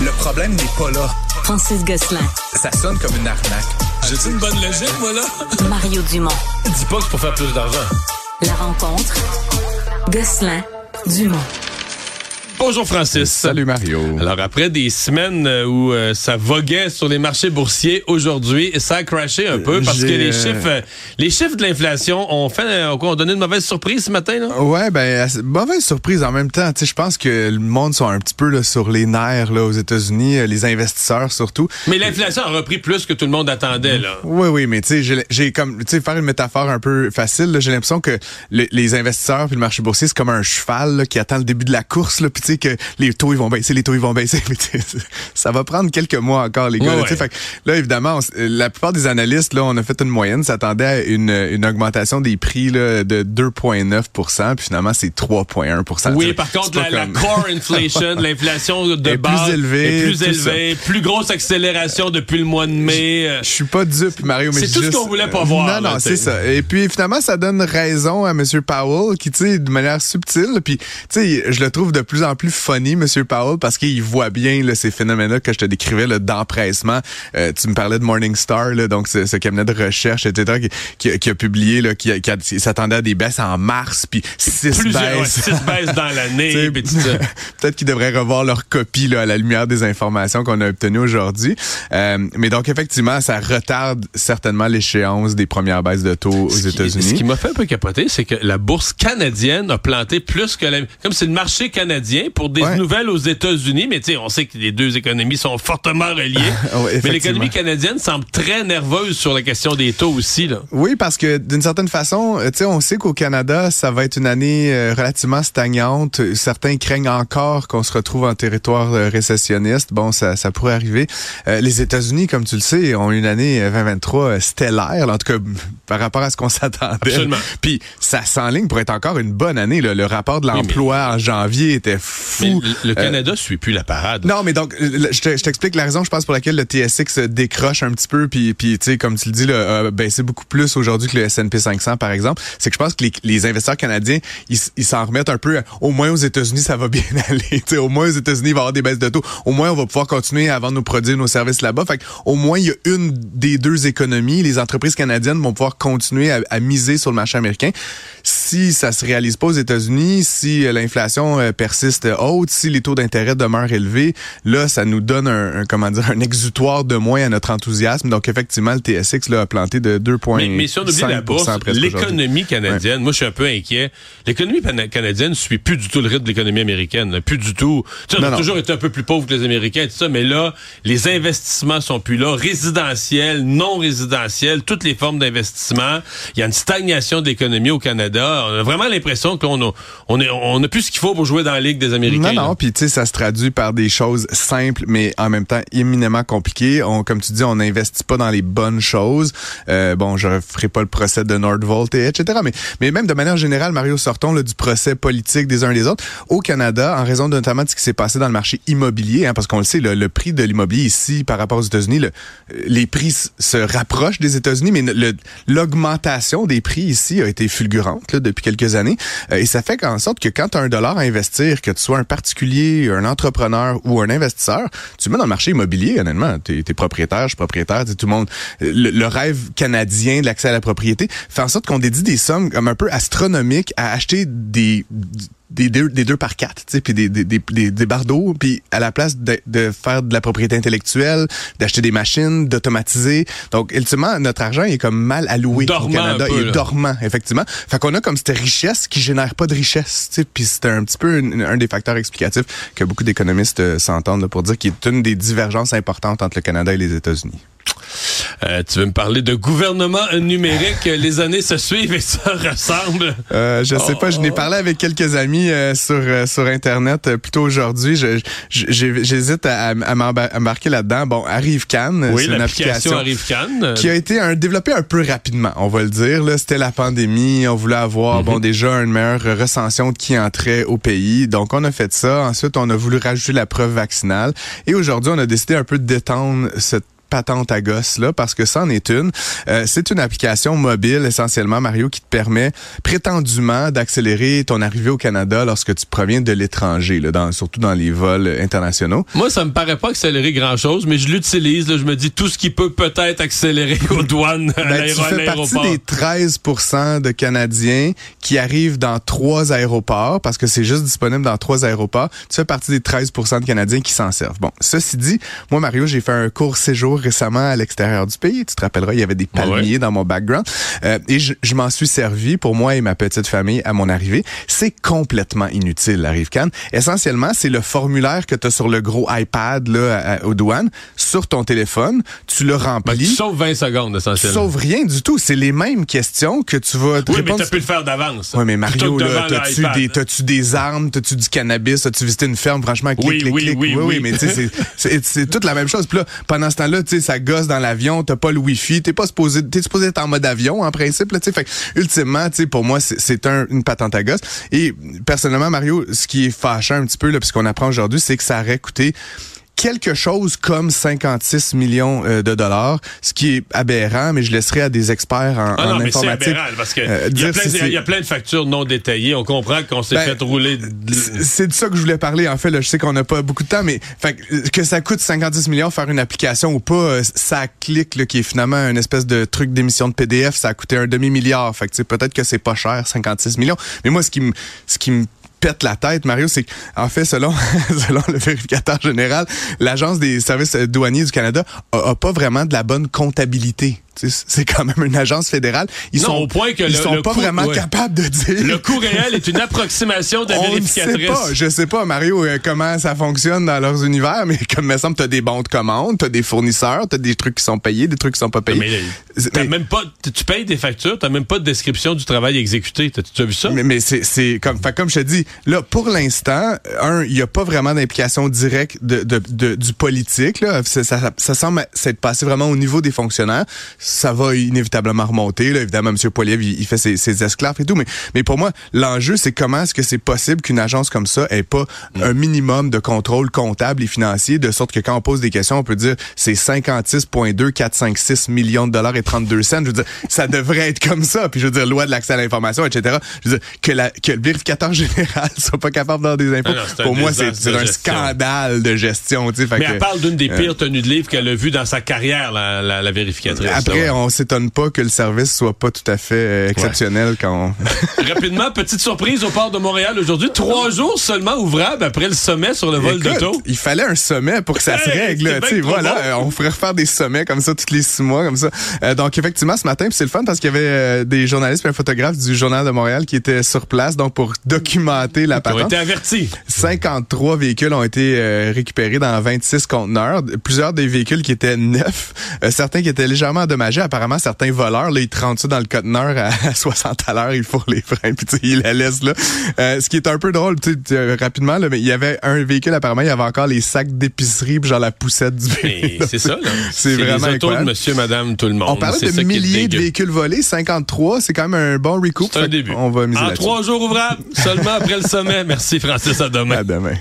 Le problème n'est pas là. Francis Gosselin. Ça sonne comme une arnaque. J'ai une bonne logique, voilà. Mario Dumont. Dis pas que c'est pour faire plus d'argent. La rencontre. Gosselin. Dumont. Bonjour Francis. Salut Mario. Alors après des semaines euh, où euh, ça voguait sur les marchés boursiers aujourd'hui, ça a crashé un peu parce que les chiffres euh, les chiffres de l'inflation ont fait ont donné une mauvaise surprise ce matin là? Ouais, ben mauvaise surprise en même temps. Tu sais, je pense que le monde sont un petit peu là, sur les nerfs là aux États-Unis, les investisseurs surtout. Mais l'inflation a repris plus que tout le monde attendait là. Oui, oui, mais tu sais, j'ai- comme, tu sais, faire une métaphore un peu facile, j'ai l'impression que le- les investisseurs puis le marché boursier, c'est comme un cheval là, qui attend le début de la course, là, puis tu sais que les taux ils vont baisser, les taux ils vont baisser, mais ça va prendre quelques mois encore, les gars. Ouais, là, ouais. fait évidemment, on s- la plupart des analystes, là, on a fait une moyenne, s'attendaient à une, une augmentation des prix là, de 2,9 puis finalement, c'est 3,1 Oui, Tu sais, par contre, la, core inflation, l'inflation de Est plus base élevée, est plus élevée, plus grosse accélération depuis le mois de mai. euh, Je suis pas dupe, Mario, mais C'est tout ce qu'on voulait pas voir, Non, non, c'est ça. Et puis finalement, ça donne raison à M. Powell, qui, tu sais, de manière subtile, puis, tu sais, je le trouve de plus en plus funny, M. Powell, parce qu'il voit bien là, ces phénomènes-là que je te décrivais, d'empressement. Euh, tu me parlais de Morningstar, là, donc ce, ce cabinet de recherche, etc., qui, qui a- qui a publié, là, qui, s'attendait à des baisses en mars, puis six ouais, baisses. six baisses dans l'année. Peut-être qu'ils devraient revoir leur copie là, à la lumière des informations qu'on a obtenues aujourd'hui. Euh, mais donc, effectivement, ça retarde certainement l'échéance des premières baisses de taux aux qui- Ce États-Unis. qui m'a fait un peu capoter, c'est que la bourse canadienne a planté plus que la... Comme c'est le marché canadien pour des Ouais. nouvelles aux États-Unis, mais tu sais, on sait que les deux économies sont fortement reliées. Ouais, mais l'économie canadienne semble très nerveuse sur la question des taux aussi. Là. Oui, parce que d'une certaine façon, euh, tu sais, on sait qu'au Canada, ça va être une année euh, relativement stagnante. Certains craignent encore qu'on se retrouve en territoire euh, récessionniste. Bon, ça, ça pourrait arriver. Euh, les États-Unis, comme tu le sais, ont une année euh, 2023 euh, stellaire, en tout cas par rapport à ce qu'on s'attendait. Absolument. Puis ça s'enligne pour être encore une bonne année. là. Le rapport de mais- l'emploi en janvier était fou. le, le Canada suit plus la parade. Non, mais donc, euh, je te- je t'explique la raison, je pense, pour laquelle le TSX décroche un petit peu, puis, puis tu sais, comme tu le dis, là, a baissé beaucoup plus aujourd'hui que le S&P 500, par exemple. C'est que je pense que les, les investisseurs canadiens, ils s'en remettent un peu. Au moins aux États-Unis, ça va bien aller. Tu sais, au moins aux États-Unis, il va y avoir des baisses de taux. Au moins, on va pouvoir continuer à vendre nos produits, nos services là-bas. Fait que, au moins, il y a une des deux économies. Les entreprises canadiennes vont pouvoir continuer à, à miser sur le marché américain. Si ça se réalise pas aux États-Unis, si euh, l'inflation euh, persiste haute, si les taux d'intérêt demeurent élevés, là, ça nous donne un, un- comment dire, un exutoire de moins à notre enthousiasme. Donc, effectivement, le TSX là, a planté de 2,5 Mais, mais si on oublie la bourse, l'économie canadienne, moi je suis un peu inquiet. L'économie canadienne suit plus du tout le rythme de l'économie américaine. là. Plus du tout. Tu sais, on Non, a non. toujours été un peu plus pauvre que les Américains et tout ça, mais là, les investissements sont plus là. Résidentiels, non résidentiels, toutes les formes d'investissement. Il y a une stagnation de l'économie au Canada. On a vraiment l'impression qu'on a, on est, on a plus ce qu'il faut pour jouer dans la Ligue des Américains. Non, non, puis tu sais, ça se traduit par des choses simples, mais en même temps éminemment compliquées. On, comme tu dis, on n'investit pas dans les bonnes choses. Euh, bon, je ferai pas le procès de Nordvolt et etc. Mais, mais même de manière générale, Mario, sortons là, du procès politique des uns et des autres. Au Canada, en raison de, notamment de ce qui s'est passé dans le marché immobilier, hein, parce qu'on le sait, le, le prix de l'immobilier ici par rapport aux États-Unis, le- les prix se rapprochent des États-Unis, mais l'augmentation des prix ici a été fulgurante là, depuis quelques années. Euh, et ça fait qu'en sorte que quand tu as un dollar à investir, que tu sois un particulier, un entrepreneur ou un investisseur, tu mets dans le marché immobilier, honnêtement. Tu es, propriétaire, je suis propriétaire, tout le monde. Le, le rêve canadien de l'accès à la propriété fait en sorte qu'on dédie des sommes comme un peu astronomiques à acheter des des deux, des deux par quatre, tu sais, puis des, des, des, des, bardeaux, puis à la place de, de faire de la propriété intellectuelle, d'acheter des machines, d'automatiser. Donc, ultimement, notre argent est comme mal alloué Dormant au Canada. un peu, il est dormant, effectivement. Fait qu'on a comme cette richesse qui génère pas de richesse, tu sais, puis c'est un petit peu une- un des facteurs explicatifs que beaucoup d'économistes euh, s'entendent pour dire qu'il est une des divergences importantes entre le Canada et les États-Unis. Euh, tu veux me parler de gouvernement numérique? les années se suivent et ça ressemble. Euh, je sais pas, je n'ai parlé avec quelques amis euh, sur euh, sur internet euh, plutôt aujourd'hui. J'hésite à, à à embarquer là-dedans. Bon, arrive Cannes, Oui, c'est une l'application application arrive Cannes. qui a été un, développée un peu rapidement, on va le dire. Là, c'était la pandémie, on voulait avoir bon déjà une meilleure recension de qui entrait au pays. Donc on a fait ça. Ensuite, on a voulu rajouter la preuve vaccinale. Et aujourd'hui, on a décidé un peu de détendre cette patente à gosse là parce que ça en est une. Euh, c'est une application mobile essentiellement Mario qui te permet prétendument d'accélérer ton arrivée au Canada lorsque tu proviens de l'étranger, là, dans, surtout dans les vols internationaux. Moi, ça me paraît pas accélérer grand-chose, mais je l'utilise. Je me dis tout ce qui peut peut-être accélérer aux douanes à Ben, tu fais partie des 13% de Canadiens qui arrivent dans trois aéroports parce que c'est juste disponible dans trois aéroports. Tu fais partie des 13% de Canadiens qui s'en servent. Bon, ceci dit, moi, Mario, j'ai fait un court séjour récemment à l'extérieur du pays. Tu te rappelleras, il y avait des ouais. palmiers dans mon background. Euh, et je, je m'en suis servi pour moi et ma petite famille à mon arrivée. C'est complètement inutile, la Rive-Can. Essentiellement, c'est le formulaire que tu as sur le gros iPad là, à- aux douanes, sur ton téléphone. Tu le Ben, remplis. tu sauves 20 secondes, Tu essentiellement. sauves rien du tout. C'est les mêmes questions que tu vas te Oui, mais répondre. t'as pu le faire d'avance. Ouais, mais Mario, t'as-tu des, des armes, t'as-tu du cannabis, t'as-tu visité une ferme, franchement, clic, Oui, clic, oui, clic. oui, oui. mais tu sais, c'est toute la même chose. Puis là, pendant ce temps-là, tu sais, ça gosse dans l'avion, t'as pas le wifi, t'es pas supposé, t'es supposé être en mode avion, en principe, là, tu sais. Fait ultimement, tu sais, pour moi, c'est, c'est un, une patente à gosse. Et, personnellement, Mario, ce qui est fâchant un petit peu, là, puisqu'on apprend aujourd'hui, c'est que ça aurait coûté quelque chose comme 56 millions euh, de dollars, ce qui est aberrant, mais je laisserai à des experts en, Ah en non, mais c'est informatique. aberrant, parce que euh, il y, a plein, si y a- de factures non détaillées. On comprend qu'on s'est Ben, fait rouler. C'est de ça que je voulais parler. En fait, là, je sais qu'on n'a pas beaucoup de temps, mais fait, que, euh, ça coûte 56 millions faire une application ou pas, ça clique là, qui est finalement une espèce de truc d'émission de PDF, ça a coûté un demi-milliard. Fait que tu sais, peut-être que c'est pas cher, 56 millions. Mais moi, ce qui me ce qui me pète la tête, Mario, c'est qu'en fait, selon, selon le vérificateur général, l'Agence des services douaniers du Canada a, a pas vraiment de la bonne comptabilité. C'est quand même une agence fédérale. Ils Non, sont, au point que ils le- sont le pas coût- vraiment ouais. capables de dire. Le coût réel est une approximation de la On ne sait vérificatrice. pas. Je sais pas, Mario, euh, comment ça fonctionne dans leurs univers, mais comme il me semble, t'as des bons de commande, t'as des fournisseurs, t'as des trucs qui sont payés, des trucs qui sont pas payés. Mais mais- même pas, tu payes des factures, t'as même pas de description du travail exécuté. T'as- Tu as vu ça? Mais, mais c'est, c'est comme, fait, comme je te dis, là, pour l'instant, un, il n'y a pas vraiment d'implication directe de, de, de- du politique. Là. Ça, ça, ça semble s'être passé vraiment au niveau des fonctionnaires. Ça va inévitablement remonter. Là. Évidemment, M. Poiliev, il, il fait ses, ses esclaves et tout. Mais, mais pour moi, l'enjeu, c'est comment est-ce que c'est possible qu'une agence comme ça ait pas un minimum de contrôle comptable et financier, de sorte que quand on pose des questions, on peut dire c'est 56,2 456 millions de dollars et 32 cents. Je veux dire, ça devrait être comme ça. Puis je veux dire, loi de l'accès à l'information, etc. Je veux dire, que, la, que le vérificateur général soit pas capable d'avoir des infos. Ah non, Pour moi, c'est un gestion. scandale de gestion. Fait Mais que, elle parle d'une des euh, pires tenues de livre qu'elle a vues dans sa carrière, la, la, la vérificatrice. Après, ouais. on s'étonne pas que le service soit pas tout à fait euh, exceptionnel quand on... Rapidement, petite surprise au port de Montréal aujourd'hui. Trois jours seulement ouvrables après le sommet sur le vol d'auto. Il fallait un sommet pour que ça se règle. voilà, bon. on ferait refaire des sommets comme ça tous les six mois, comme ça. Euh, donc effectivement, ce matin, c'est le fun parce qu'il y avait euh, des journalistes et un photographe du Journal de Montréal qui étaient sur place, donc pour documenter la Ils ont patente. été avertis. 53 véhicules ont été euh, récupérés dans 26 conteneurs. Plusieurs des véhicules qui étaient neufs, certains qui étaient légèrement endommagés. Apparemment, certains voleurs, là, ils te rentrent ça dans le conteneur à 60 à l'heure, ils fourrent les freins, puis ils la laissent là. Euh, ce qui est un peu drôle, tu sais, euh, rapidement, là, mais il y avait un véhicule, apparemment, il y avait encore les sacs d'épicerie, puis genre la poussette du véhicule. c'est ça, là. C'est vraiment les de monsieur, madame, tout le monde. On parlait de milliers de véhicules volés, 53, c'est quand même un bon recoup. C'est un début. On va miser En trois jours ouvrables, seulement après le sommet. Merci, Francis. À demain. À demain.